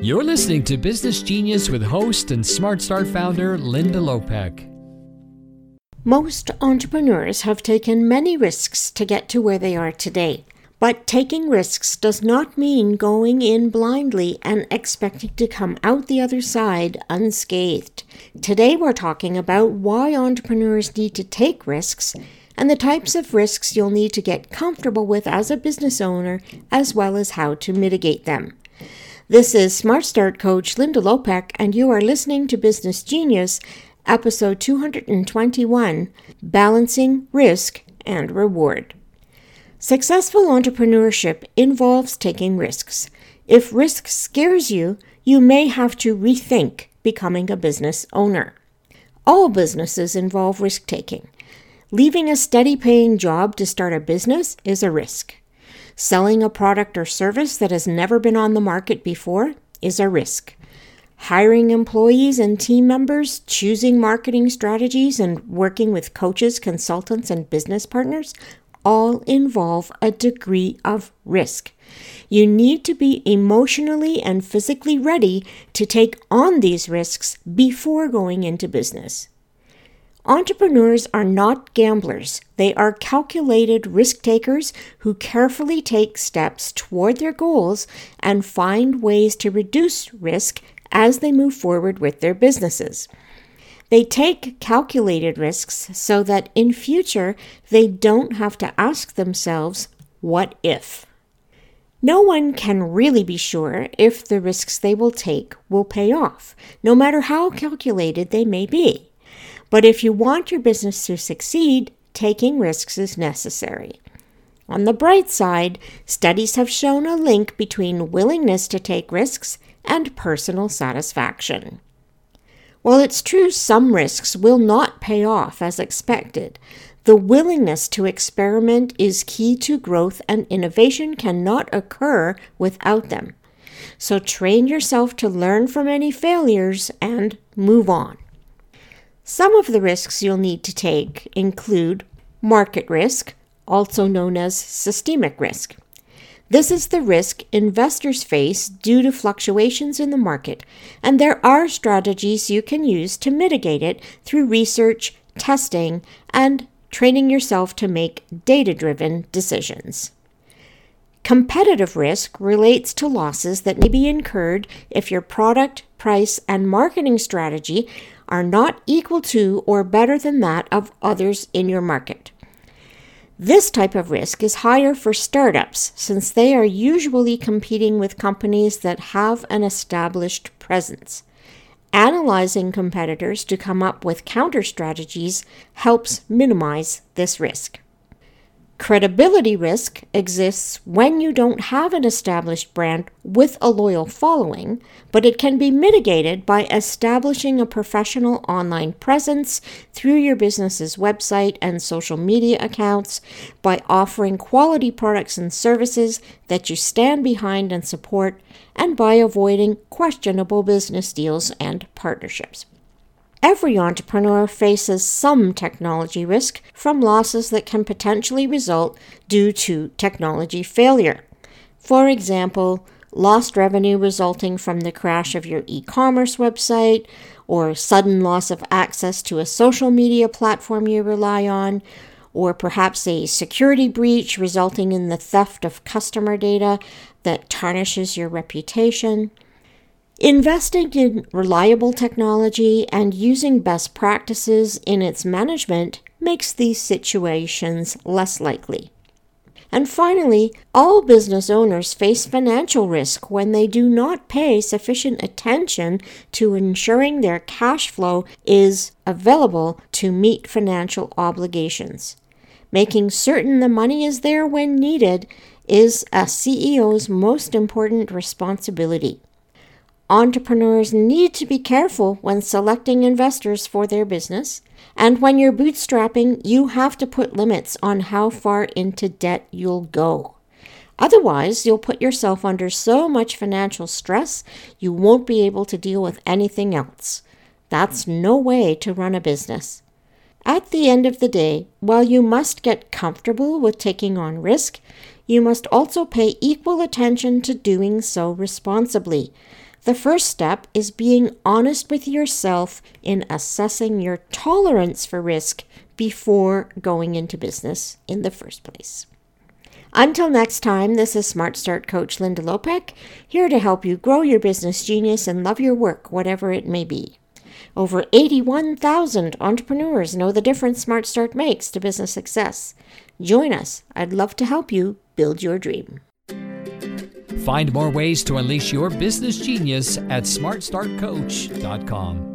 You're listening to Business Genius with host and Smart Start founder Linda Lopek. Most entrepreneurs have taken many risks to get to where they are today. But taking risks does not mean going in blindly and expecting to come out the other side unscathed. Today, we're talking about why entrepreneurs need to take risks and the types of risks you'll need to get comfortable with as a business owner, as well as how to mitigate them. This is Smart Start coach Linda Lopek, and you are listening to Business Genius, episode 221 Balancing Risk and Reward. Successful entrepreneurship involves taking risks. If risk scares you, you may have to rethink becoming a business owner. All businesses involve risk taking. Leaving a steady paying job to start a business is a risk. Selling a product or service that has never been on the market before is a risk. Hiring employees and team members, choosing marketing strategies, and working with coaches, consultants, and business partners all involve a degree of risk. You need to be emotionally and physically ready to take on these risks before going into business. Entrepreneurs are not gamblers. They are calculated risk takers who carefully take steps toward their goals and find ways to reduce risk as they move forward with their businesses. They take calculated risks so that in future they don't have to ask themselves, what if? No one can really be sure if the risks they will take will pay off, no matter how calculated they may be. But if you want your business to succeed, taking risks is necessary. On the bright side, studies have shown a link between willingness to take risks and personal satisfaction. While it's true some risks will not pay off as expected, the willingness to experiment is key to growth and innovation cannot occur without them. So train yourself to learn from any failures and move on. Some of the risks you'll need to take include market risk, also known as systemic risk. This is the risk investors face due to fluctuations in the market, and there are strategies you can use to mitigate it through research, testing, and training yourself to make data driven decisions. Competitive risk relates to losses that may be incurred if your product, price, and marketing strategy are not equal to or better than that of others in your market. This type of risk is higher for startups since they are usually competing with companies that have an established presence. Analyzing competitors to come up with counter strategies helps minimize this risk. Credibility risk exists when you don't have an established brand with a loyal following, but it can be mitigated by establishing a professional online presence through your business's website and social media accounts, by offering quality products and services that you stand behind and support, and by avoiding questionable business deals and partnerships. Every entrepreneur faces some technology risk from losses that can potentially result due to technology failure. For example, lost revenue resulting from the crash of your e commerce website, or sudden loss of access to a social media platform you rely on, or perhaps a security breach resulting in the theft of customer data that tarnishes your reputation. Investing in reliable technology and using best practices in its management makes these situations less likely. And finally, all business owners face financial risk when they do not pay sufficient attention to ensuring their cash flow is available to meet financial obligations. Making certain the money is there when needed is a CEO's most important responsibility. Entrepreneurs need to be careful when selecting investors for their business. And when you're bootstrapping, you have to put limits on how far into debt you'll go. Otherwise, you'll put yourself under so much financial stress you won't be able to deal with anything else. That's no way to run a business. At the end of the day, while you must get comfortable with taking on risk, you must also pay equal attention to doing so responsibly The first step is being honest with yourself in assessing your tolerance for risk before going into business in the first place. Until next time, this is Smart Start Coach Linda Lopek, here to help you grow your business genius and love your work, whatever it may be. Over 81,000 entrepreneurs know the difference Smart Start makes to business success. Join us. I'd love to help you build your dream. Find more ways to unleash your business genius at smartstartcoach.com.